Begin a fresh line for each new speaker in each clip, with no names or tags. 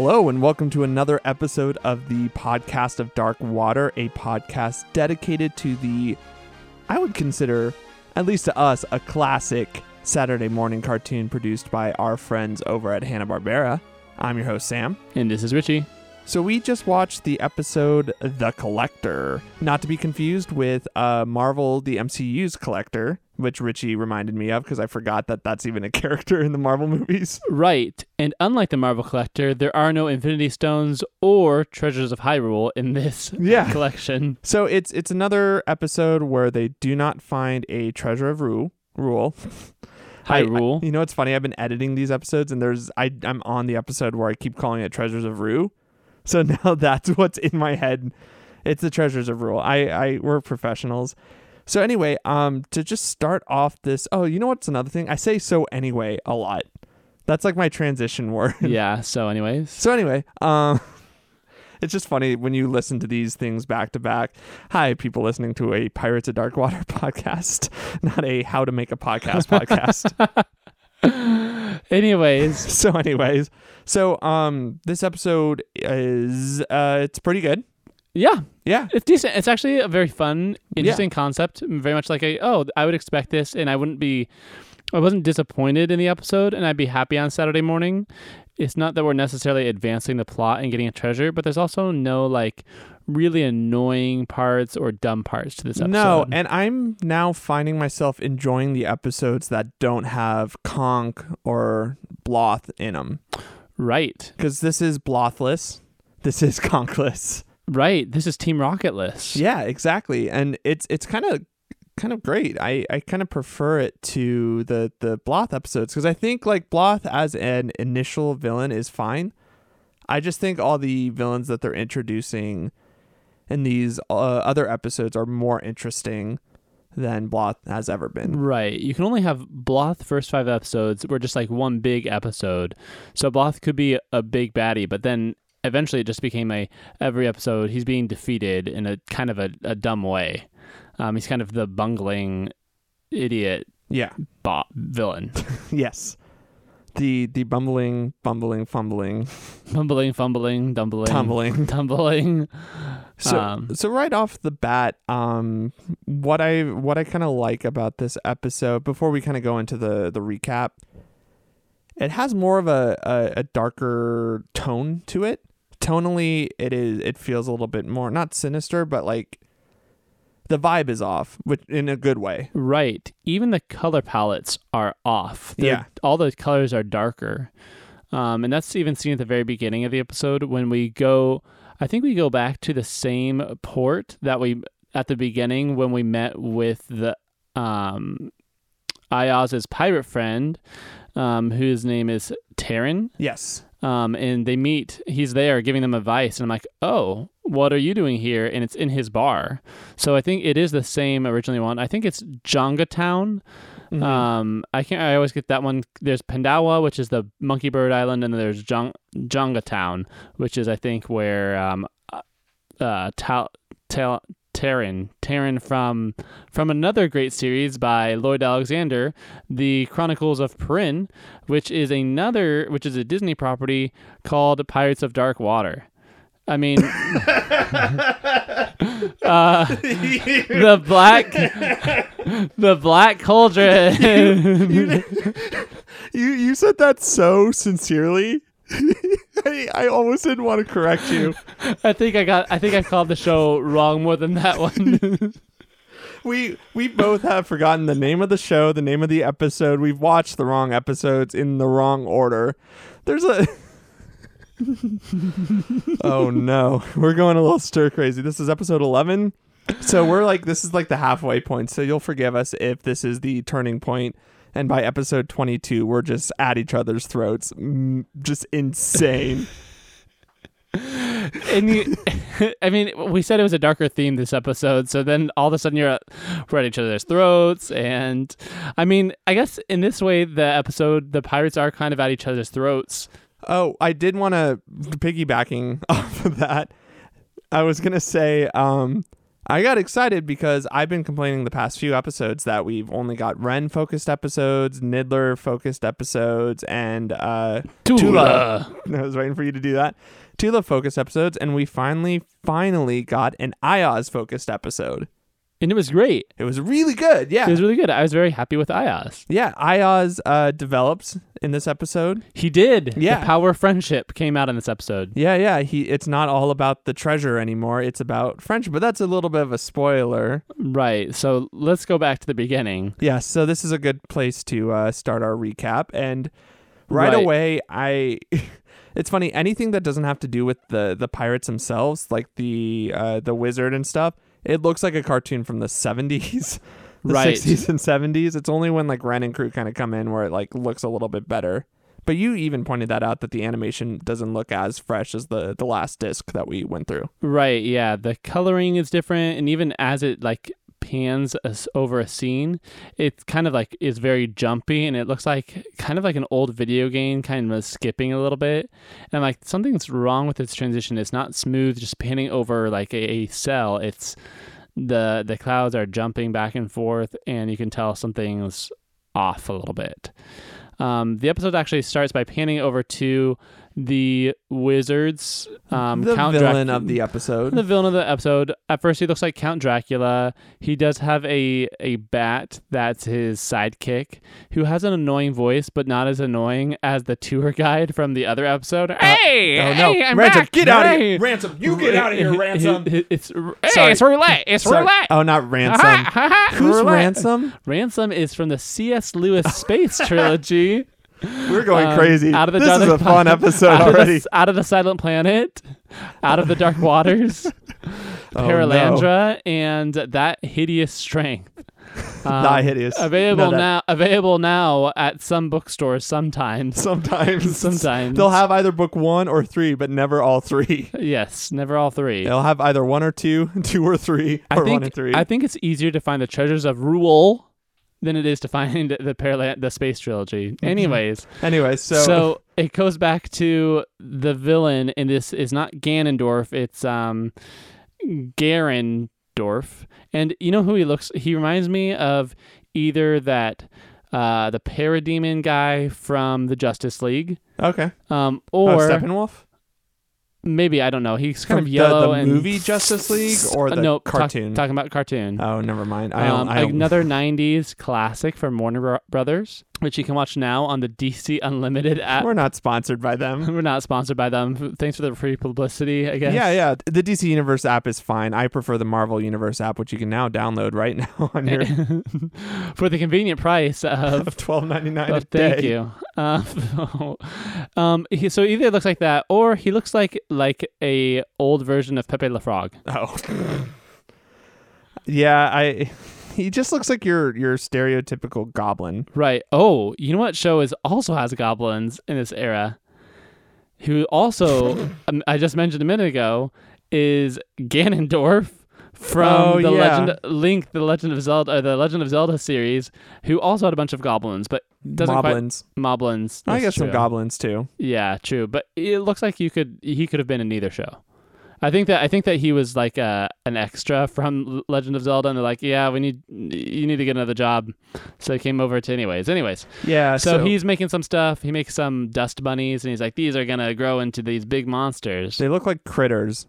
Hello, and welcome to another episode of the podcast of Dark Water, a podcast dedicated to the, I would consider, at least to us, a classic Saturday morning cartoon produced by our friends over at Hanna-Barbera. I'm your host, Sam.
And this is Richie.
So we just watched the episode The Collector, not to be confused with uh, Marvel the MCU's Collector, which Richie reminded me of because I forgot that that's even a character in the Marvel movies.
Right. And unlike the Marvel Collector, there are no Infinity Stones or Treasures of Hyrule in this
Yeah.
collection.
So it's it's another episode where they do not find a treasure of Rule. Rule. I-
Hyrule.
I- you know what's funny? I've been editing these episodes, and there's I I'm on the episode where I keep calling it Treasures of Rue. So now that's what's in my head. It's the Treasures of Rule. I I we're professionals. So anyway, um, to just start off this. Oh, you know what's another thing? I say so anyway a lot. That's like my transition word.
yeah. So, anyways.
So anyway, um, it's just funny when you listen to these things back to back. Hi, people listening to a Pirates of Dark Water podcast, not a How to Make a Podcast podcast.
anyways.
so, anyways, so um, this episode is uh, it's pretty good.
Yeah.
Yeah,
It's decent. It's actually a very fun, interesting concept. Very much like a, oh, I would expect this, and I wouldn't be, I wasn't disappointed in the episode, and I'd be happy on Saturday morning. It's not that we're necessarily advancing the plot and getting a treasure, but there's also no like really annoying parts or dumb parts to this episode.
no, and I'm now finding myself enjoying the episodes that don't have Konk or bloth in them
right,
because this is blothless. This is Konkless.
Right. This is Team Rocketless.
Yeah, exactly. And it's it's kind of kind of great. I I kind of prefer it to the the Bloth episodes because I think like Bloth as an initial villain is fine. I just think all the villains that they're introducing in these uh, other episodes are more interesting than Bloth has ever been.
Right. You can only have Bloth first five episodes were just like one big episode. So Bloth could be a big baddie, but then eventually it just became a every episode he's being defeated in a kind of a, a dumb way. Um, he's kind of the bungling idiot
Yeah.
bot villain.
Yes. The the bumbling, bumbling, fumbling,
Fumbling, fumbling, dumbling,
tumbling.
tumbling.
So
Um,
so right off the bat, um, what I what I kind of like about this episode before we kind of go into the the recap, it has more of a, a a darker tone to it. Tonally, it is it feels a little bit more not sinister, but like the vibe is off, which in a good way.
Right. Even the color palettes are off. They're-
Yeah.
All the colors are darker. Um, and that's even seen at the very beginning of the episode when we go, I think we go back to the same port that we, at the beginning when we met with the, um, Ayaz's pirate friend, um, whose name is Taryn.
Yes.
Um, and they meet. He's there giving them advice, and I'm like, "Oh, what are you doing here?" And it's in his bar. So I think it is the same originally one. I think it's Jonga Town.
Mhm.
Um, I can't. I always get that one. There's Pandawa, which is the Monkey Bird Island, and then there's Jong- Jonga Town, which is I think where um, uh, Tal- Tal- Taryn, Taryn from from another great series by Lloyd Alexander, The Chronicles of Prydain, which is another, which is a Disney property called Pirates of Dark Water. I mean, uh, the black, the black cauldron.
you you said that so sincerely. I, I almost didn't want to correct you.
I think I got. I think I called the show wrong more than that one.
we we both have forgotten the name of the show, the name of the episode. We've watched the wrong episodes in the wrong order. There's a Oh no. We're going a little stir crazy. This is episode 11. So we're like this is like the halfway point. So you'll forgive us if this is the turning point and by episode 22 we're just at each other's throats. Mm, Just insane.
and you, I mean, we said it was a darker theme this episode, so then all of a sudden you're at, we're at each other's throats, and I mean, I guess in this way, the episode, the pirates are kind of at each other's throats.
Oh, I did want to piggybacking off of that. I was gonna say, um, I got excited because I've been complaining the past few episodes that we've only got Ren focused episodes, Niddler focused episodes, and uh, Tula. I was waiting for you to do that. Tula focused episodes, and we finally, finally got an Ayaz focused episode.
And it was great.
It was really good. Yeah.
It was really good. I was very happy with Ayaz.
yeah. Ayaz uh, develops in this episode.
He did.
Yeah.
The power of friendship came out in this episode.
Yeah, yeah. He it's not all about the treasure anymore. It's about friendship. But that's a little bit of a spoiler.
Right. So let's go back to the beginning.
Yeah, so this is a good place to uh, start our recap. And right,
Right.
away, I. it's funny. Anything that doesn't have to do with the the pirates themselves, like the uh, the wizard and stuff, it looks like a cartoon from the seventies, the
Right.
sixties and seventies. It's only when like Ren and crew kind of come in where it like looks a little bit better. But you even pointed that out that the animation doesn't look as fresh as the the last disc that we went through.
Right. Yeah. The coloring is different, and even as it like pans over a scene, it's kind of like is very jumpy, and it looks like kind of like an old video game, kind of skipping a little bit. And I'm like something's wrong with its transition. It's not smooth, just panning over like a, a cell. It's the the clouds are jumping back and forth, and you can tell something's off a little bit. Um, the episode actually starts by panning over to the wizards. Um,
the
Count
villain
Drac-
of the episode.
the villain of the episode. At first, he looks like Count Dracula. He does have a a bat that's his sidekick, who has an annoying voice, but not as annoying as the tour guide from the other episode. hey,
oh no,
hey, I'm
Ransom,
back.
get out of here! Ransom, you get out of here, Ransom.
It's hey,
Sorry.
it's roulette. It's
Sorry.
roulette.
Oh, not Ransom. Who's
roulette.
Ransom?
Ransom is from the C.S. Lewis space trilogy.
We're going
Um,
crazy.
Out of the
this is a fun episode
out
already.
Of the, out of the silent planet, out of the dark waters,
Oh,
Perelandra, and that hideous strength. Um,
Not hideous.
Available
No,
now. Available now at some bookstores. Sometimes.
Sometimes,
Sometimes.
they'll have either book one or three, but never all three.
Yes, never all three.
They'll have either one or two, two or three,
I
or
think
one and three.
I think it's easier to find the treasures of Rule than it is to find the Paraland the space trilogy. Anyways,
anyways, so,
so it goes back to the villain, and this is not Ganondorf. It's um, Garendorf, and you know who he looks. He reminds me of either that uh, the Parademon guy from the Justice League,
okay,
um,
oh,
or
Steppenwolf
maybe I don't know. He's kind
From
of yellow
the, the
and
movie Justice League or
Uh,
the
no, talk-
cartoon.
talking about cartoon.
oh, never mind. I.
Um,
I
another 90s classic from Warner Bro- Brothers, which you can watch now on the DC Unlimited app.
We're not sponsored by them.
We're not sponsored by them. Thanks for the free publicity, I guess.
Yeah, yeah. The DC Universe app is fine. I prefer the Marvel Universe app, which you can now download right now on your
for the convenient price of.
of twelve ninety nine
Oh, thank
day.
you. Um, um, he, so either it looks like that, or he looks like like a old version of Pepe the Frog.
Oh. yeah, I. He just looks like your your stereotypical goblin.
Right. Oh, you know what show is also has goblins in this era? Who also um, I just mentioned a minute ago is Ganondorf from
Oh,
the
yeah.
Legend Link, the Legend of Zelda, or the Legend of Zelda series, who also had a bunch of goblins, but doesn't
Moblins.
quite moblins.
I guess some goblins too.
Yeah, true. But it looks like you could he could have been in either show. I think that I think that he was like uh, an extra from Legend of Zelda, and they're like, "Yeah, we need you need to get another job," so he came over to anyways. Anyways,
Yeah.
so, he's making some stuff. He makes some dust bunnies, and he's like, "These are gonna grow into these big monsters."
They look like critters.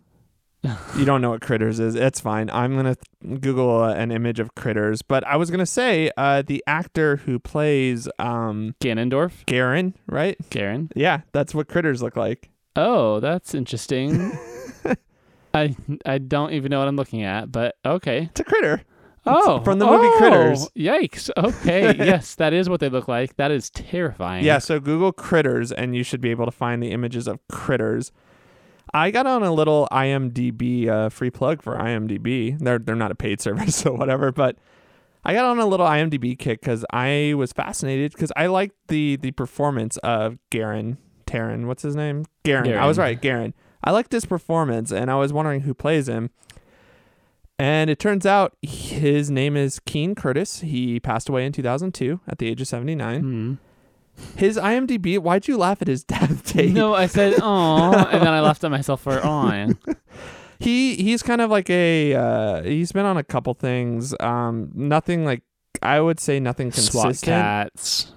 you don't know what critters is. It's fine. I'm gonna Google uh, an image of critters. But I was gonna say uh, the actor who plays um
Ganondorf,
Garen, right?
Garen.
Yeah, that's what critters look like.
Oh, that's interesting. I I don't even know what I'm looking at, but okay.
It's a critter.
Oh,
from the movie
oh,
Critters.
Yikes. Okay. yes, that is what they look like. That is terrifying.
Yeah, so Google critters and you should be able to find the images of critters. I got on a little IMDb uh, free plug for IMDb. They're they're not a paid service, so whatever. But I got on a little IMDb kick because I was fascinated because I liked the the performance of Garen Taran. What's his name? Garen. I was right, Garen. I liked his performance, and I was wondering who plays him. And it turns out his name is Keene Curtis. He passed away in 2002 at the age of 79.
Hmm.
His IMDb. Why'd you laugh at his death date?
No, I said, oh, and then I laughed at myself for, oh.
He he's kind of like a uh, he's been on a couple things. Um, nothing like I would say nothing
can
SWAT
Kats.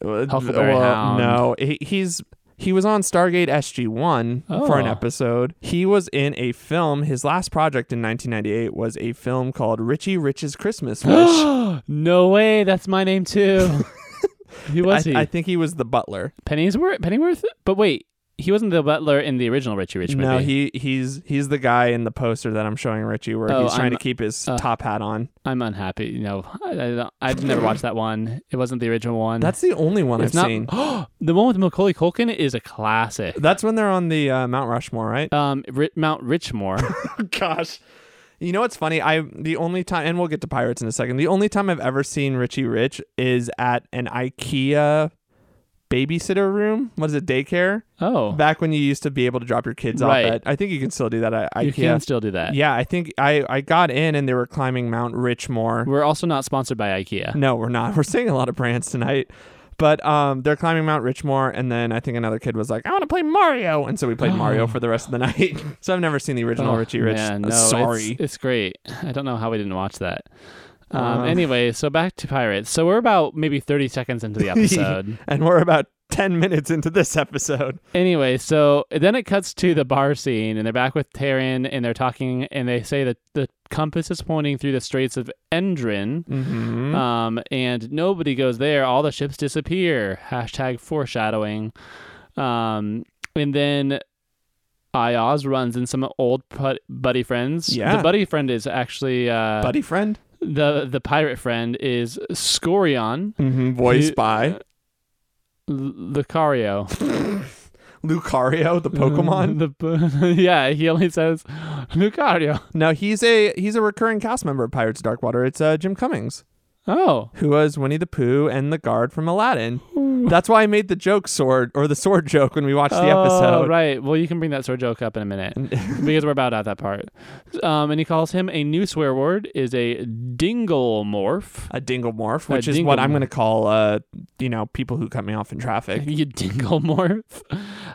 Uh, well. No, he, he's he was on Stargate SG One for an
Oh.
episode. He was in a film. His last project in 1998 was a film called Richie Rich's Christmas Wish.
no way, that's my name too. Who was
I,
he?
I think he was the butler.
Pennyworth. Pennyworth. But wait, he wasn't the butler in the original Richie Rich movie.
No, he he's he's the guy in the poster that I'm showing Richie, where
Oh,
he's trying
I'm-
to keep his
uh,
top hat on.
I'm unhappy. You know, I, I've never watched that one. It wasn't the original one.
That's the only one
it's
I've
not.
seen.
the one with Macaulay Culkin is a classic.
That's when they're on the uh, Mount Rushmore, right?
Um, Ri- Mount Richmore.
Gosh. You know what's funny? I the only time and we'll get to pirates in a second. The only time I've ever seen Richie Rich is at an IKEA babysitter room. What is it, daycare?
Oh,
Back when you used to be able to drop your kids
Right.
off at I think you can still do that I
you can still do that.
Yeah, I think I, I got in and they were climbing Mount Richmore.
We're also not sponsored by IKEA.
No, we're not. We're seeing a lot of brands tonight. But um, they're climbing Mount Richmore, and then I think another kid was like, "I want to play Mario," and so we played Mario for the rest of the night. so I've never seen the original
Oh,
Richie Rich.
man,
Uh,
no,
Sorry.
It's, it's great. I don't know how we didn't watch that. Um,
Uh.
anyway, so back to pirates. So we're about maybe 30 seconds into the episode.
and we're about 10 minutes into this episode.
anyway, so then it cuts to the bar scene, and they're back with Taryn, and they're talking, and they say that the compass is pointing through the Straits of Endrin.
Mm-hmm.
Um, and nobody goes there. All the ships disappear. Hashtag foreshadowing. Um, and then Ayaz runs in some old put- buddy friends.
Yeah.
The buddy friend is actually uh,
Buddy friend,
the the pirate friend is Scorion
mm-hmm. voiced by
L- Lucario.
Lucario, the Pokemon.
the, yeah, he only says Lucario.
no, he's a he's a recurring cast member of Pirates of Dark Water. It's uh, Jim Cummings,
Oh,
who was Winnie the Pooh and the guard from Aladdin. That's why I made the joke sword or the sword joke when we watched the
Oh,
episode.
right. Well, you can bring that sword joke up in a minute because we're about at that part. Um, and he calls him a new swear word is a dingle morph.
a dingle morph,
A
which is what I'm going to call, uh, you know, people who cut me off in traffic.
you dinglemorph.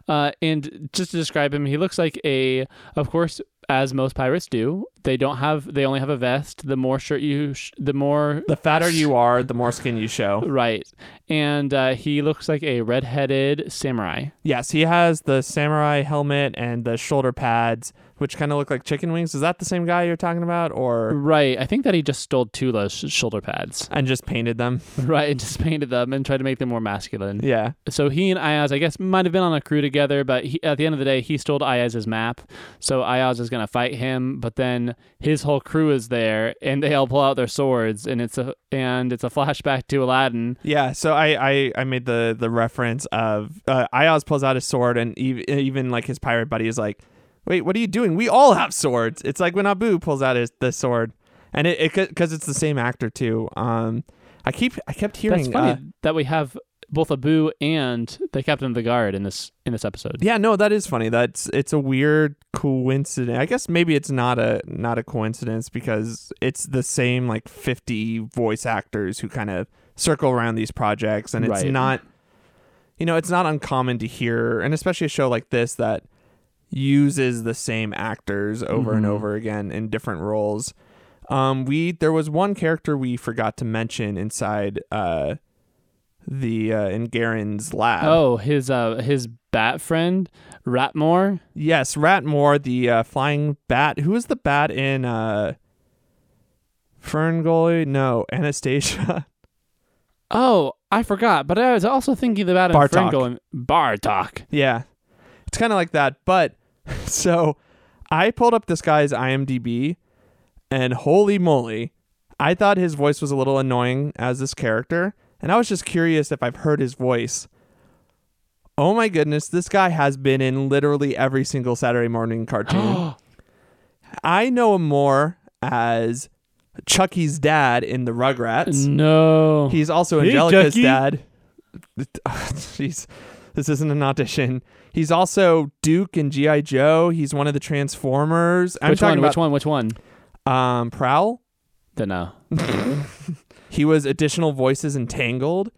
Uh, and just to describe him, he looks like a, of course, as most pirates do. They don't have. They only have a vest. The more shirt you, sh- the more
The fatter you are, the more skin you show.
right. And uh, he looks like a red-headed samurai.
Yes, he has the samurai helmet and the shoulder pads, which kind of look like chicken wings. Is that the same guy you're talking about, or
Right. I think that he just stole Tula's sh- shoulder pads.
and just painted them?
Right. And just painted them and tried to make them more masculine.
Yeah,
so he and Ayaz, I guess, might have been on a crew together, but he, at the end of the day, he stole Ayaz's map. So Ayaz is going to fight him, but then his whole crew is there, and they all pull out their swords, and it's a and it's a flashback to Aladdin.
yeah. So I I, I made the the reference of uh, Ayaz pulls out his sword, and even even like his pirate buddy is like, "Wait, what are you doing? We all have swords." It's like when Abu pulls out his the sword, and it it because it's the same actor too. Um, I keep I kept hearing.
That's funny
uh,
that we have both Abu and the captain of the guard in this in this episode.
Yeah, no, that is funny. That's it's a weird coincidence. I guess maybe it's not a not a coincidence because it's the same like 50 voice actors who kind of circle around these projects and it's
Right.
not you know, it's not uncommon to hear and especially a show like this that uses the same actors over and
Mhm.
over again in different roles. Um we there was one character we forgot to mention inside uh the uh in Garen's lab.
Oh, his uh his bat friend Ratmore.
Yes, Ratmore, the uh, flying bat. Who is the bat in uh, Ferngully? No, Anastasia.
Oh, I forgot, but I was also thinking about
Bartok.
going Bartok.
yeah, it's kind of like that. But so I pulled up this guy's IMDb, and holy moly, I thought his voice was a little annoying as this character, and I was just curious if I've heard his voice. Oh my goodness, this guy has been in literally every single Saturday morning cartoon. I know him more as Chucky's dad in the Rugrats.
no.
He's also Angelica's
Chucky.
dad. Jeez, this isn't an audition. He's also Duke in GI Joe. He's one of the Transformers. I'm
which
talking
one? Which one? Which one?
um Prowl.
Don't know.
He was additional voices in Tangled.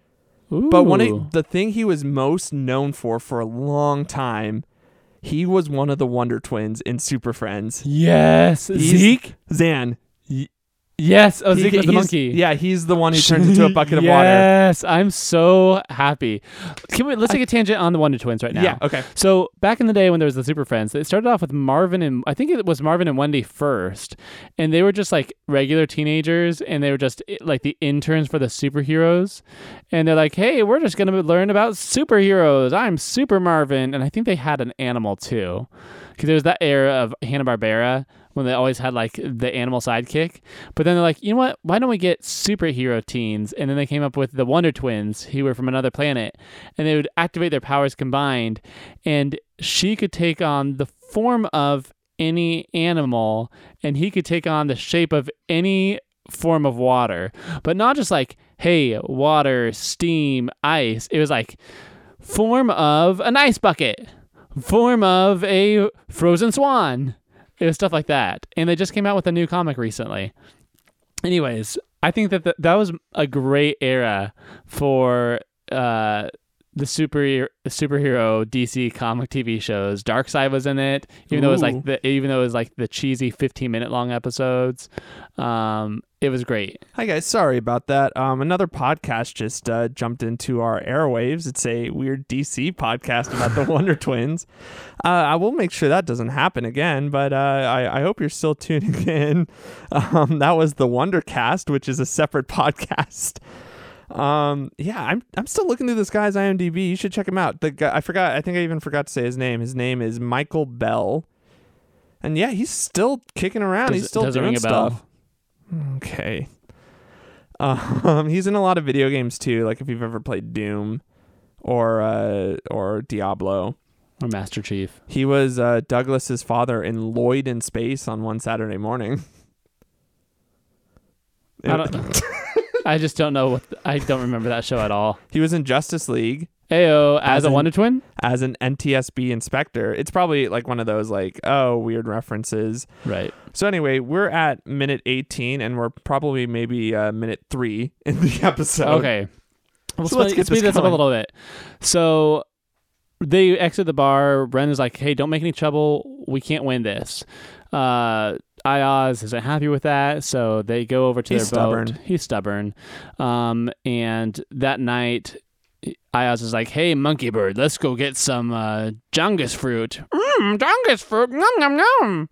But one of, the thing he was most known for for a long time, He was one of the Wonder Twins in Super Friends.
Yes,
He's-
Zeke.
Zan.
Yes, oh Zeke the monkey.
Yeah, he's the one who turns into a bucket of water.
Yes, I'm so happy. Can we let's take a tangent on the Wonder Twins right now.
Yeah, okay.
So back in the day when there was the Super Friends, it started off with Marvin and I think it was Marvin and Wendy first, and they were just like regular teenagers, and they were just eh, like the interns for the superheroes, and they're like, "Hey, we're just gonna learn about superheroes. I'm Super Marvin," and I think they had an animal too, because there was that era of Hanna Barbera when they always had like the animal sidekick. But then they're like, you know what? Why don't we get superhero teens? And then they came up with the Wonder Twins, who were from another planet, and they would activate their powers combined, and she could take on the form of any animal, and he could take on the shape of any form of water, but not just like, hey, water, steam, ice. It was like form of an ice bucket, form of a frozen swan. It was stuff like that. And they just came out with a new comic recently. Anyways, I think that th- that was a great era for uh, the super superhero DC comic TV shows. Darkseid was in it, even though it was like the even though it was like the cheesy 15 minute long episodes. Um, it was great.
Hi guys, sorry about that. Um, another podcast just uh, jumped into our airwaves. It's a weird DC podcast about the Wonder Twins. Uh, I will make sure that doesn't happen again, but uh, I, I hope you're still tuning in. Um, that was the Wondercast, which is a separate podcast. Um, yeah, I'm I'm still looking through this guy's IMDb. You should check him out. The guy, I forgot. I think I even forgot to say his name. His name is Michael Bell. And yeah, he's still kicking around.
Does-
he's still doing
ring a bell?
stuff. Okay. Um, he's in a lot of video games too. Like if you've ever played Doom, or uh, or Diablo.
Or Master Chief.
He was uh, Douglas's father in Lloyd in Space on one Saturday morning.
I don't- I just don't know what I don't remember that show at all.
he was in Justice League
Ayo, as,
As
a Wonder Twin.
as an NTSB inspector. It's probably like one of those like oh weird references.
Right.
So anyway, we're at minute 18 and we're probably maybe uh, minute 3 in the episode.
Okay. We'll
So let's
speed,
get
speed
this
this up a little bit. So they exit the bar. Ren is like, "Hey, don't make any trouble. We can't win this." Uh, Ayaz isn't happy with that, so they go over to
He's
their boat.
stubborn.
He's stubborn. Um, and that night, Ayaz is like, "Hey, Monkey Bird, let's go get some uh, Jungus fruit." Mmm, Jungus fruit. Nom nom nom.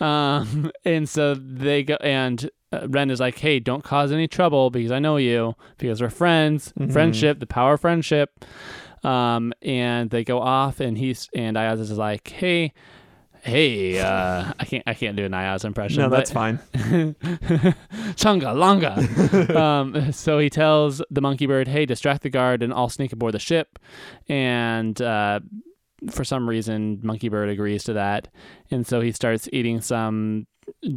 Um, and so they go, and uh, Ren is like, "Hey, don't cause any trouble because I know you because we're friends.
Mhm.
Friendship, the power of friendship." Um, and they go off, and he's and Ayaz is like, "Hey." Hey, uh, I can't. I can't do an Ayaz impression.
No, that's fine.
Chunga longa. um, so he tells the monkey bird, "Hey, distract the guard, and I'll sneak aboard the ship." And uh, for some reason, monkey bird agrees to that, and so he starts eating some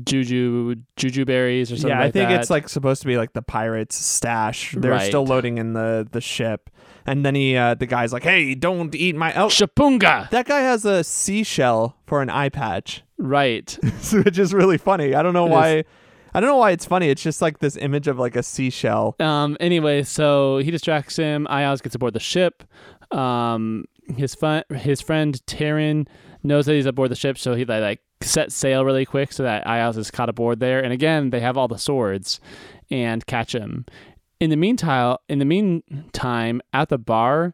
juju juju berries or something. Like that.
Yeah, I
like
think
that.
it's like supposed to be like the pirates' stash. They're
Right.
still loading in the the ship, and then he uh, the guy's like, "Hey, don't eat my oh."
shapunga.
That guy has a seashell for an eye patch,
Right.
which is really funny. I don't know
It
why. I don't know why it's funny. It's just like this image of like a seashell.
Um. Anyway, so he distracts him. Ayaz gets aboard the ship. Um. His fun, his friend Taryn knows that he's aboard the ship, so he like, like set sail really quick so that Ayaz is caught aboard there. And again, they have all the swords and catch him. In the meantime, in the meantime, at the bar,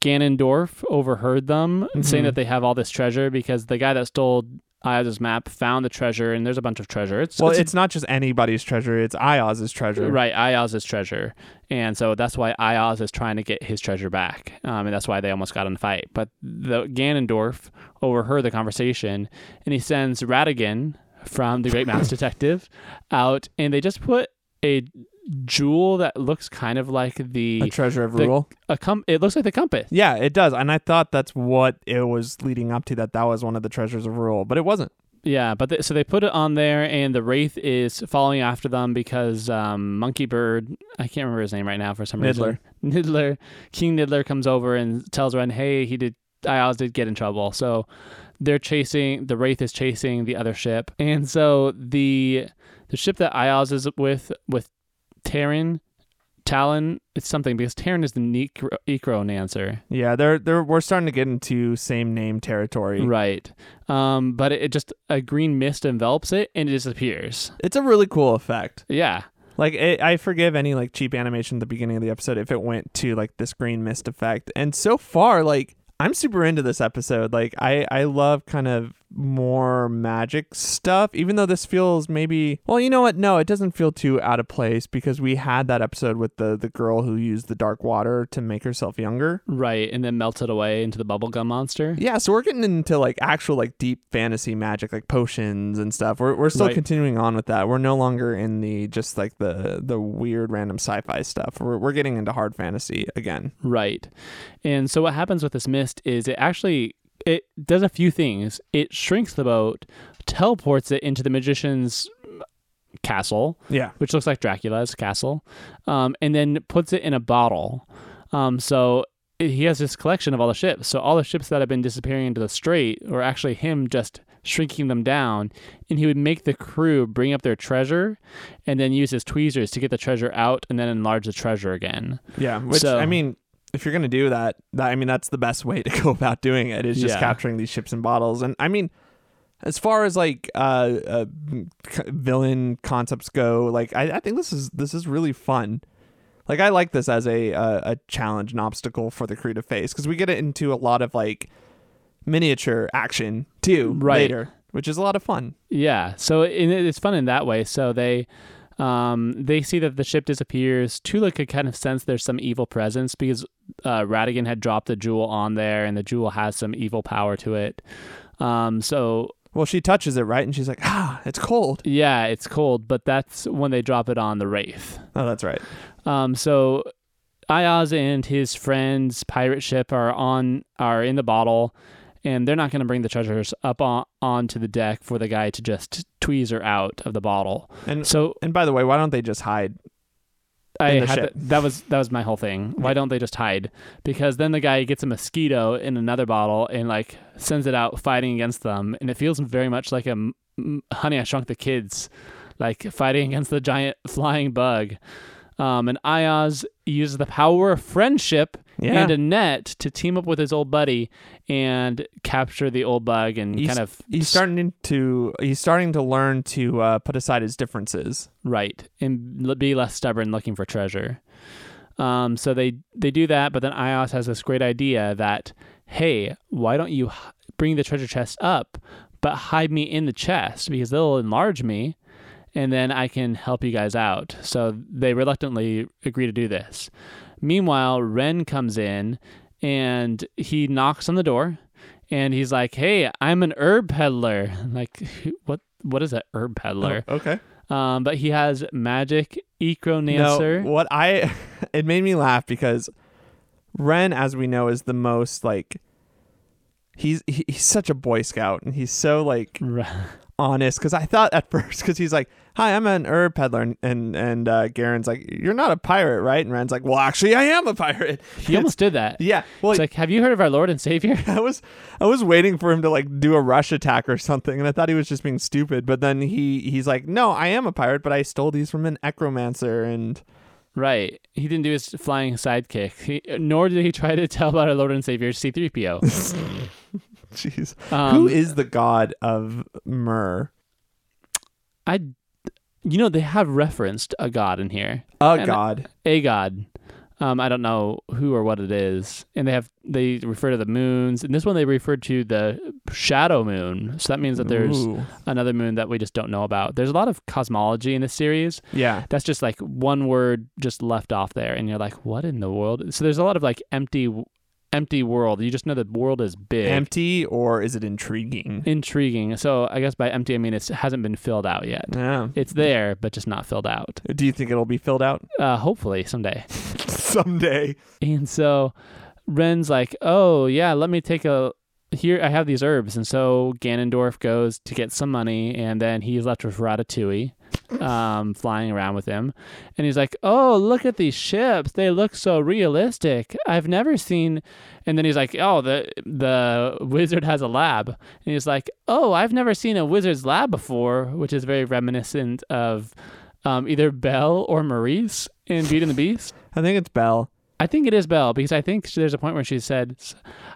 Ganondorf overheard them saying
Mhm.
that they have all this treasure because the guy that stole Ayaz's map found the treasure, and there's a bunch of treasure. It's
Well,
it's
it's, not just anybody's treasure; it's Ayaz's treasure.
Right, Ayaz's treasure, and so that's why Ayaz is trying to get his treasure back, um, and that's why they almost got in a fight. But the Ganondorf overheard the conversation, and he sends Ratigan from the Great Mouse Detective out, and they just put a jewel that looks kind of like
A
the
treasure of
the-
rule.
a com- It looks like the compass.
Yeah, it does, and I thought that's what it was leading up to. That that was one of the treasures of rule, but it wasn't.
Yeah, but th- so they put it on there, and the wraith is following after them because um, Monkey Bird, I can't remember his name right now for some reason. Niddler, King Niddler comes over and tells Ren, "Hey, he did. Ios did get in trouble." So they're chasing. The wraith is chasing the other ship, and so the the ship that Ios is with with Terran Talon, it's something because Terran is the necro- necromancer.
Yeah, they're they're we're starting to get into same name territory.
Right. Um, but it, it just a green mist envelops it and it disappears.
It's a really cool effect.
Yeah.
Like it, I forgive any like cheap animation at the beginning of the episode if it went to like this green mist effect. And so far, like I'm super into this episode. Like I I love kind of more magic stuff, even though this feels maybe well, you know what? No, it doesn't feel too out of place because we had that episode with the the girl who used the dark water to make herself younger.
Right. And then melted away into the bubblegum monster.
Yeah, so we're getting into like actual like deep fantasy magic, like potions and stuff. We're we're still
Right.
continuing on with that. We're no longer in the just like the the weird random sci-fi stuff. We're we're getting into hard fantasy again.
Right. And so what happens with this mist is it actually it does a few things. It shrinks the boat, teleports it into the magician's castle,
Yeah.
which looks like Dracula's castle, um, and then puts it in a bottle. Um, so he has this collection of all the ships. So all the ships that have been disappearing into the strait were actually him just shrinking them down, and he would make the crew bring up their treasure, and then use his tweezers to get the treasure out, and then enlarge the treasure again.
Yeah, which
So-
I mean, if you're gonna do that, that I mean that's the best way to go about doing it is just
Yeah.
capturing these ships and bottles. And I mean, as far as like uh, uh villain concepts go, like I, I think this is this is really fun. Like I like this as a a, a challenge, an obstacle for the creative phase because we get it into a lot of like miniature action too
Right.
later, which is a lot of fun.
Yeah, so it, it's fun in that way. So they um, they see that the ship disappears. Tula could kind of sense there's some evil presence because uh, Ratigan had dropped the jewel on there, and the jewel has some evil power to it. Um, so
Well, she touches it right, and she's like, ah, it's cold.
yeah, it's cold, but that's when they drop it on the Wraith.
Oh, that's right.
Um, so Ayaz and his friends' pirate ship are on are in the bottle, and they're not going to bring the treasures up on onto the deck for the guy to just tweezer out of the bottle.
And
So
and by the way, why don't they just hide?
I had to- that was that was my whole thing. Why don't they just hide? Because then the guy gets a mosquito in another bottle and like sends it out fighting against them, and it feels very much like a Honey I Shrunk the Kids, like fighting against the giant flying bug. Um, and Ayaz uses the power of friendship
Yeah.
and a net to team up with his old buddy and capture the old bug and
He's-
kind of
he's starting to he's starting to learn to uh, put aside his differences.
Right, and be less stubborn looking for treasure. Um, so they they do that, but then Ios has this great idea that, hey, why don't you bring the treasure chest up, but hide me in the chest because they'll enlarge me, and then I can help you guys out. So they reluctantly agree to do this. Meanwhile, Ren comes in and he knocks on the door, and he's like, "Hey, I'm an herb peddler." Like, what? What is a herb peddler?
okay.
Um, but he has magic
No,
Ecomancer.
what I it made me laugh because Ren, as we know, is the most like he's he, he's such a boy scout and he's so like. honest because I thought at first because he's like, "Hi, I'm an herb peddler," and and, and uh, Garen's like, "You're not a pirate, right?" And Ren's like, "Well, actually, I am a pirate."
He almost did that.
yeah. Well,
It's like, have you heard of our Lord and Savior?
I was I was waiting for him to like do a rush attack or something, and I thought he was just being stupid. But then he he's like, "No, I am a pirate, but I stole these from an ecomancer," And
right. He didn't do his flying sidekick. He, nor did he try to tell about our Lord and Savior C3PO.
jeez,
Um,
who is the god of Mer?
I? You know, they have referenced a god in here.
A god.
A god. Um, I don't know who or what it is, and they have they refer to the moons. And this one they refer to the shadow moon. So that means that there's
Ooh.
another moon that we just don't know about. There's a lot of cosmology in this series.
yeah.
That's just like one word just left off there, and you're like, what in the world? So there's a lot of like empty, empty world. You just know the world is big,
Empty or is it intriguing?
intriguing. So I guess by empty I mean it hasn't been filled out yet.
Yeah.
It's there, but just not filled out.
Do you think it'll be filled out
Uh, hopefully someday.
someday?
And so Ren's like, oh yeah, let me take a. Here I have these herbs, and so Ganondorf goes to get some money, and then he's left with Ratatouille, um, flying around with him, and he's like, "Oh, look at these ships! They look so realistic. I've never seen." And then he's like, "Oh, the the wizard has a lab," and he's like, "Oh, I've never seen a wizard's lab before," which is very reminiscent of um, either Belle or Maurice in Beauty and the Beast.
I think it's Belle.
I think it is Belle because I think there's a point where she said,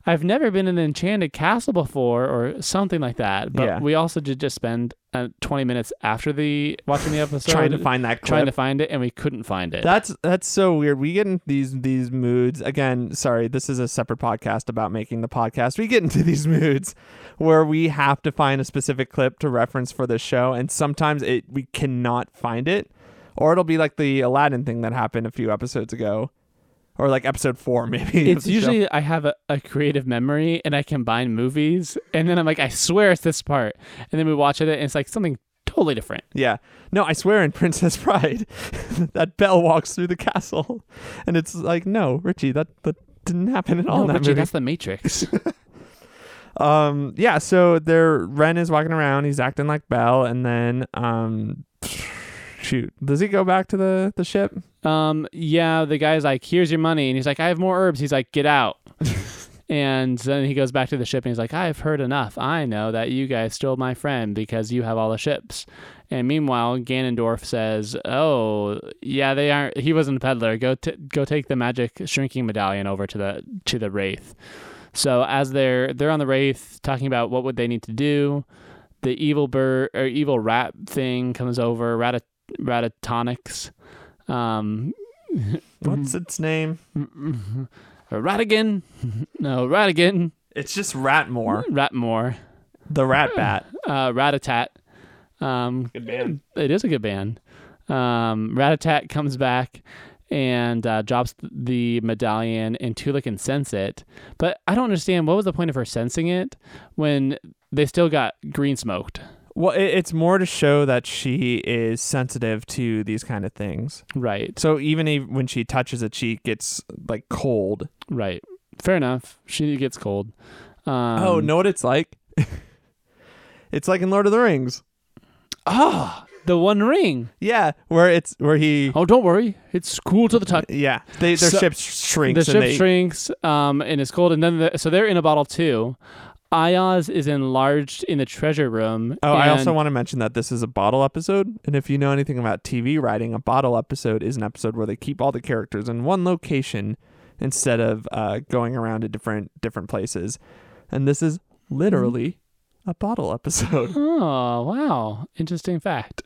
"I've never been in an enchanted castle before," or something like that. But
Yeah.
we also did just spend uh, 20 minutes after the watching the episode
trying to find that clip.
trying to find it, and we couldn't find it.
That's that's so weird. We get into these these moods again. Sorry, this is a separate podcast about making the podcast. We get into these moods where we have to find a specific clip to reference for the show, and sometimes it we cannot find it, or it'll be like the Aladdin thing that happened a few episodes ago, or like episode four maybe.
it's
the show.
usually I have a, a creative memory and I combine movies, and then I'm like, I swear it's this part, and then we watch it and it's like something totally different.
Yeah. No, I swear in Princess Bride that Belle walks through the castle and it's like, no, Richie, that, that didn't happen at all
No,
in that
Richie,
movie.
that's the Matrix.
Um yeah, so there Ren is walking around, he's acting like Belle, and then um shoot. Does he go back to the, the ship?
um, yeah, the guy's like, "Here's your money," and he's like, "I have more herbs." He's like, "Get out." And then he goes back to the ship and he's like, I've heard enough. I know that you guys stole my friend because you have all the ships. And meanwhile, Ganondorf says, "Oh, yeah, they aren't. He wasn't a peddler. Go, t- go take the magic shrinking medallion over to the to the wraith." So as they're they're on the wraith talking about what would they need to do, the evil bird or evil rat thing comes over. Rat Ratatonics. Um,
What's its name?
Ratigan. no, Ratigan.
It's just Ratmore,
Ratmore.
the rat bat.
Uh, Ratatat. Um,
Good band.
it is a good band. Um, Ratatat comes back and uh, drops the medallion, and Tula can sense it. But I don't understand what was the point of her sensing it when they still got green smoked.
Well, it, it's more to show that she is sensitive to these kind of things.
Right,
So even if, when she touches it, she gets like cold.
right. Fair enough. She gets cold. Um,
oh, know what it's like? it's like in Lord of the Rings.
Ah, the One Ring.
Yeah, where it's where he.
Oh, don't worry. It's cool to the touch.
Yeah, they their
So-
ship shrinks.
the
and
ship
they,
shrinks um, and it's cold and then the, so they're in a bottle too ayaz is enlarged in the treasure room
Oh, I also want to mention that this is a bottle episode, and if you know anything about TV writing, a bottle episode is an episode where they keep all the characters in one location instead of uh, going around to different different places. And this is literally a bottle episode.
oh wow interesting fact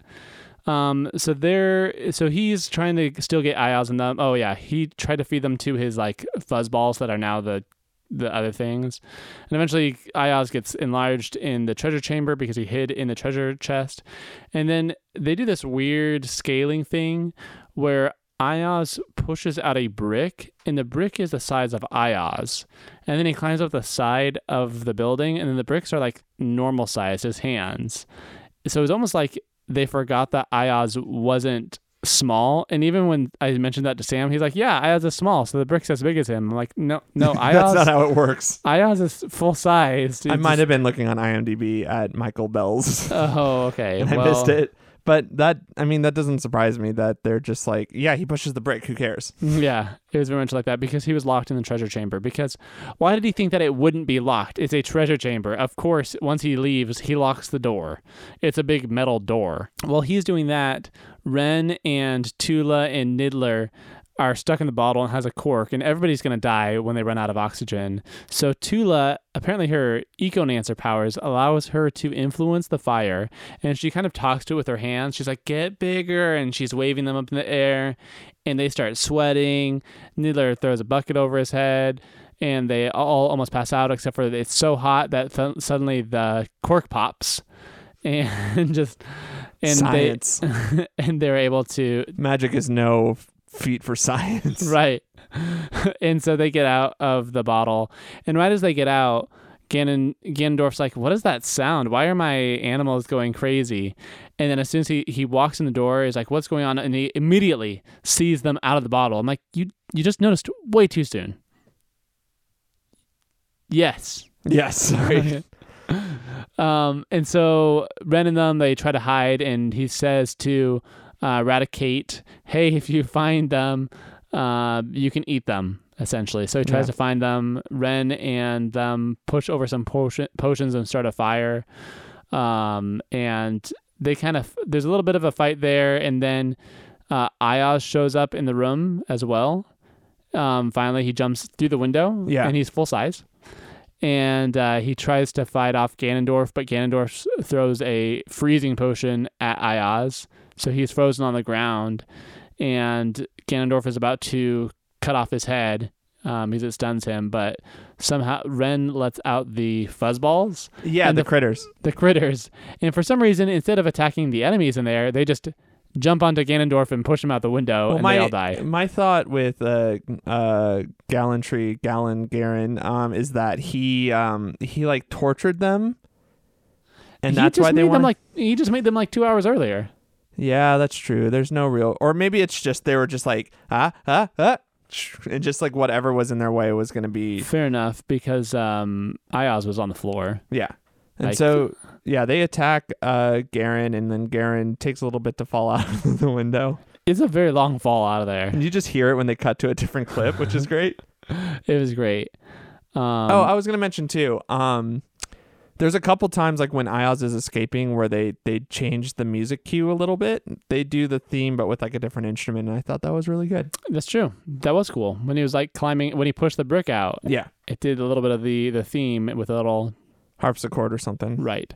um so they're so he's trying to still get ayaz and them oh yeah he tried to feed them to his like fuzz balls that are now the the other things and eventually ayaz gets enlarged in the treasure chamber because he hid in the treasure chest and then they do this weird scaling thing where Ayaz pushes out a brick, and the brick is the size of Ayaz. And then he climbs up the side of the building, and then the bricks are like normal size, his hands. So it's almost like they forgot that Ayaz wasn't small. And even when I mentioned that to Sam, he's like, "Yeah, Ayaz is small, so the brick's as big as him." I'm like, "No, no, I
That's not how it works.
Ayaz is full size."
I might have been looking on IMDb at Michael Bell's.
Oh, okay.
and I
well,
missed it. But that, I mean, that doesn't surprise me that they're just like, yeah, he pushes the brick. Who cares?
Yeah, it was very much like that because he was locked in the treasure chamber. Because why did he think that it wouldn't be locked? It's a treasure chamber. Of course, once he leaves, he locks the door. It's a big metal door. While he's doing that, Ren and Tula and Niddler are stuck in the bottle and has a cork, and everybody's going to die when they run out of oxygen. So Tula, apparently her Ecomancer powers allows her to influence the fire, and she kind of talks to it with her hands. She's like, "Get bigger," and she's waving them up in the air, and they start sweating. Niddler throws a bucket over his head. And they all almost pass out, except for it's so hot that th- suddenly the cork pops, and just and
Science.
they and they're able to
Magic is no feat for science.
Right. and so they get out of the bottle. And right as they get out, Ganon, Ganondorf's like, What is that sound? Why are my animals going crazy? And then as soon as he, he walks in the door, he's like, What's going on? And he immediately sees them out of the bottle. I'm like, You you just noticed way too soon. Yes.
Yes.
Um, and so Ren and them they try to hide, and he says to uh, Raticate, "Hey, if you find them, uh, you can eat them." Essentially, so he tries
Yeah.
to find them. Ren and them push over some potion, potions and start a fire. Um, and they kind of there's a little bit of a fight there, and then uh, Ayaz shows up in the room as well. Um, finally, he jumps through the window,
Yeah.
and he's full size, and uh, he tries to fight off Ganondorf, but Ganondorf throws a freezing potion at Ayaz, so he's frozen on the ground, and Ganondorf is about to cut off his head. Um, because it stuns him, but somehow Ren lets out the fuzzballs,
Yeah,
And
the,
the-
critters.
the critters. And for some reason, instead of attacking the enemies in there, they just jump onto Ganondorf and push him out the window, and
my
they all die.
my thought with uh uh gallantry Gallon Garen um is that he um he like tortured them, and
he
that's why they want.
like he just made them like two hours earlier.
Yeah, that's true. There's no real, or maybe it's just they were just like ah ah ah, and just like whatever was in their way was gonna be
Fair enough, because um, Ioz was on the floor.
yeah. And
Like-
so yeah, they attack uh Garen, and then Garen takes a little bit to fall out of the window.
It's a very long fall out of there.
And you just hear it when they cut to a different clip, which is great.
It was great. Um,
oh, I was gonna mention too. Um, there's a couple times like when Ioz is escaping where they they change the music cue a little bit. They do the theme but with like a different instrument, and I thought that was really good.
that's true. That was cool. When he was like climbing, when he pushed the brick out,
Yeah,
it did a little bit of the the theme with a little
harpsichord or something.
Right.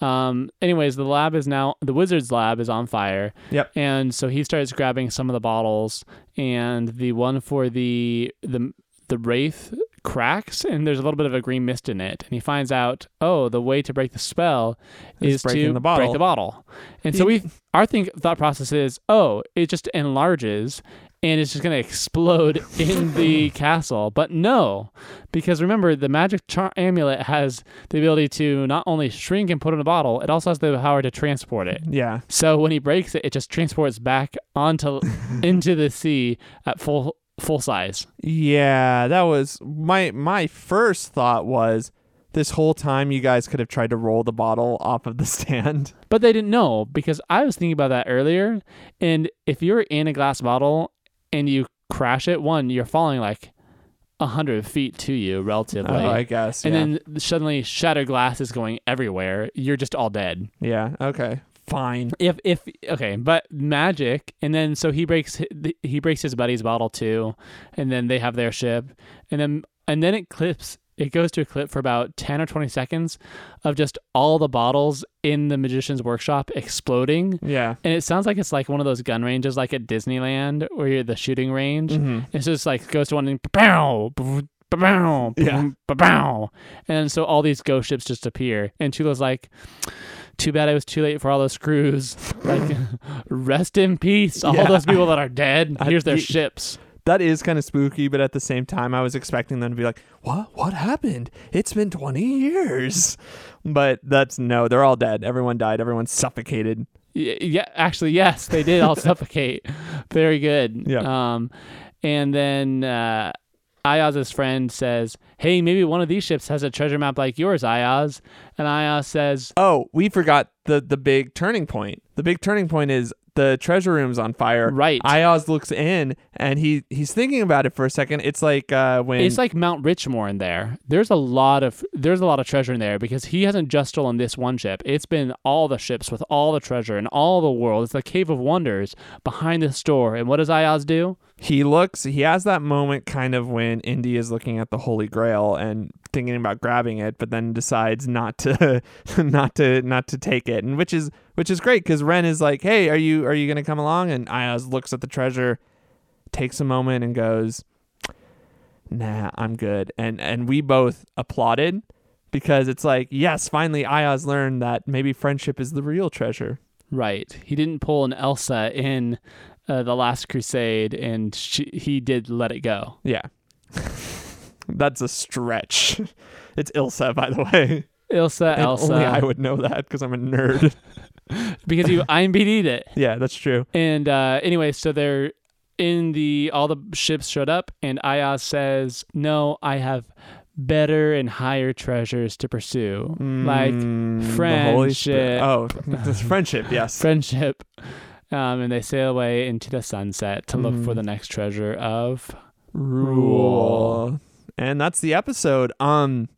Um, anyways, the lab is now the wizard's lab is on fire.
Yep.
And so he starts grabbing some of the bottles, and the one for the the the wraith cracks, and there's a little bit of a green mist in it. And he finds out, oh, the way to break the spell
Is
to
the
break the bottle. And so we our think thought process is, oh, it just enlarges. And it's just going to explode in the castle. But no, because remember, the magic char- amulet has the ability to not only shrink and put in a bottle, it also has the power to transport it.
Yeah,
So when he breaks it, it just transports back onto into the sea at full full size.
yeah. That was my my first thought was this whole time you guys could have tried to roll the bottle off of the stand.
But they didn't know because I was thinking about that earlier. And if you're in a glass bottle and you crash it, one, you're falling like a hundred feet to you relatively.
oh, I guess.
and
yeah.
then suddenly shattered glass is going everywhere. You're just all dead.
yeah. Okay. Fine.
If if okay, but magic, and then so he breaks he breaks his buddy's bottle too, and then they have their ship, and then and then it clips. It goes to a clip for about ten or twenty seconds of just all the bottles in the magician's workshop exploding,
Yeah.
and it sounds like it's like one of those gun ranges, like at Disneyland, where you're the shooting range.
hmm
It's just like goes to one and pow, pow,
Yeah.
pow, and so all these ghost ships just appear. And Tula's like, "Too bad I was too late for all those crews. Like, rest in peace, all
Yeah.
those people that are dead.
I-
Here's their ships."
that is kind of spooky, but at the same time, I was expecting them to be like, "What? What happened? It's been twenty years." But that's no. They're all dead. Everyone died. Everyone suffocated.
Y- Yeah, actually, yes, they did all suffocate. Very good.
Yeah.
Um, and then uh, Ioz's friend says, "Hey, maybe one of these ships has a treasure map like yours, Ioz." And Ioz says,
Oh, we forgot the the big turning point. The big turning point is the treasure room's on fire.
"Right."
Ioz looks in and he he's thinking about it for a second. It's like uh, when
it's like Mount Richmore in there. There's a lot of there's a lot of treasure in there because he hasn't just stolen this one ship. It's been all the ships with all the treasure and all the world. It's the cave of wonders behind the store. And what does Ioz do?
He looks he has that moment kind of when Indy is looking at the Holy Grail and thinking about grabbing it, but then decides not to not to not to take it. And which is which is great because Ren is like, Hey, are you are you gonna come along? And Ioz looks at the treasure, takes a moment and goes, Nah, I'm good. And and we both applauded because it's like, yes, finally Ioz learned that maybe friendship is the real treasure.
Right. He didn't pull an Elsa in uh, the Last Crusade, and she, he did let it go.
Yeah. That's a stretch. It's Ilsa, by the way.
Ilsa,
And
Elsa,
Only I would know that because I'm a nerd.
because you IMBD'd it.
yeah, that's true.
And uh, anyway, so they're in the all the ships showed up, and Ioz says, "No, I have better and higher treasures to pursue, like
Mm, Spirit.
friendship.
Oh, friendship, yes.
friendship." Um, and they sail away into the sunset to look for
Mm.
the next treasure of
Rule. And that's the episode. Um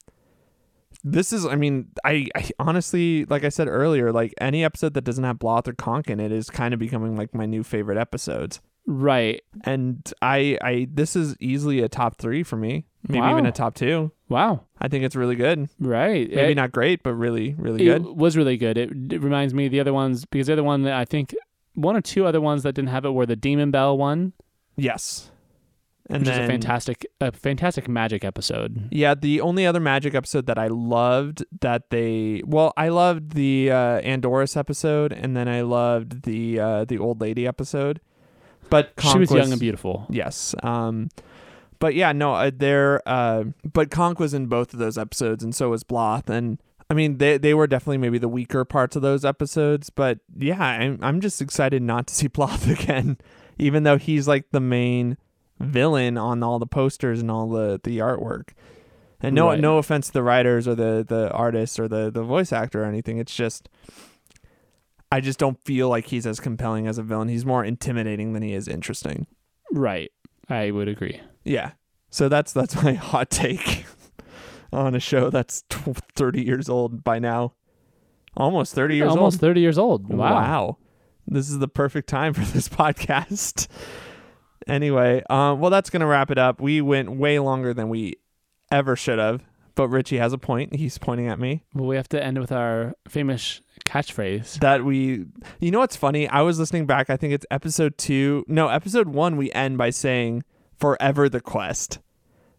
this is I mean, I, I honestly like I said earlier, like any episode that doesn't have Bloth or Konk in it is kind of becoming like my new favorite episodes.
Right.
And I I this is easily a top 3 for me. Maybe
Wow.
even a top 2.
Wow.
I think it's really good.
Right.
Maybe
It-
not great, but really really
it
good.
was really good. It, it reminds me of the other ones because the other one that I think one or two other ones that didn't have it were the Demon Bell one,
Yes. And
which is a fantastic, a fantastic magic episode.
Yeah, the only other magic episode that I loved that they well, I loved the uh Andorus episode and then I loved the uh the old lady episode. But
she was, young and beautiful.
Yes. Um but yeah, no, uh, they're uh but Konk was in both of those episodes and so was Bloth and I mean they they were definitely maybe the weaker parts of those episodes, but yeah, I'm I'm just excited not to see Bloth again even though he's like the main villain on all the posters and all the the artwork. And no
Right.
no offense to the writers or the the artists or the the voice actor or anything. It's just I just don't feel like he's as compelling as a villain. He's more intimidating than he is interesting.
Right. I would agree.
Yeah. So that's that's my hot take on a show that's tw 30 years old by now. Almost 30 years
Almost
old.
30 years old. Wow.
Wow. This is the perfect time for this podcast. anyway, um, well, that's going to wrap it up. We went way longer than we ever should have, but Richie has a point. He's pointing at me
Well, we have to end with our famous catchphrase.
that we, you know what's funny? I was listening back. I think it's episode two. No, episode one, we end by saying forever the quest.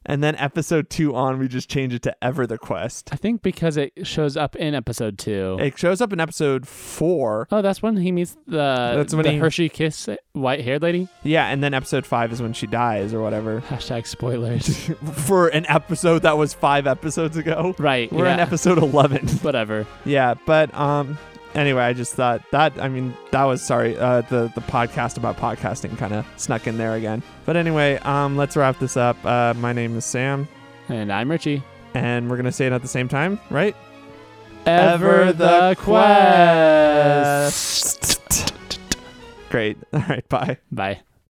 And then episode two on, we just change it to ever the quest.
I think because it shows up in episode two.
It shows up in episode four.
oh, that's when he meets the,
That's when
the
he-
Hershey Kiss white haired lady.
Yeah, and then episode five is when she dies or whatever.
Hashtag spoilers.
For an episode that was five episodes ago.
right.
We're
yeah.
in episode 11.
Whatever.
yeah, but um anyway, I just thought that I mean that was sorry, uh the the podcast about podcasting kind of snuck in there again. But anyway, um let's wrap this up. Uh my name is Sam
And I'm Richie.
and we're going to say it at the same time, right?
Ever the quest.
Great. All right, bye.
Bye.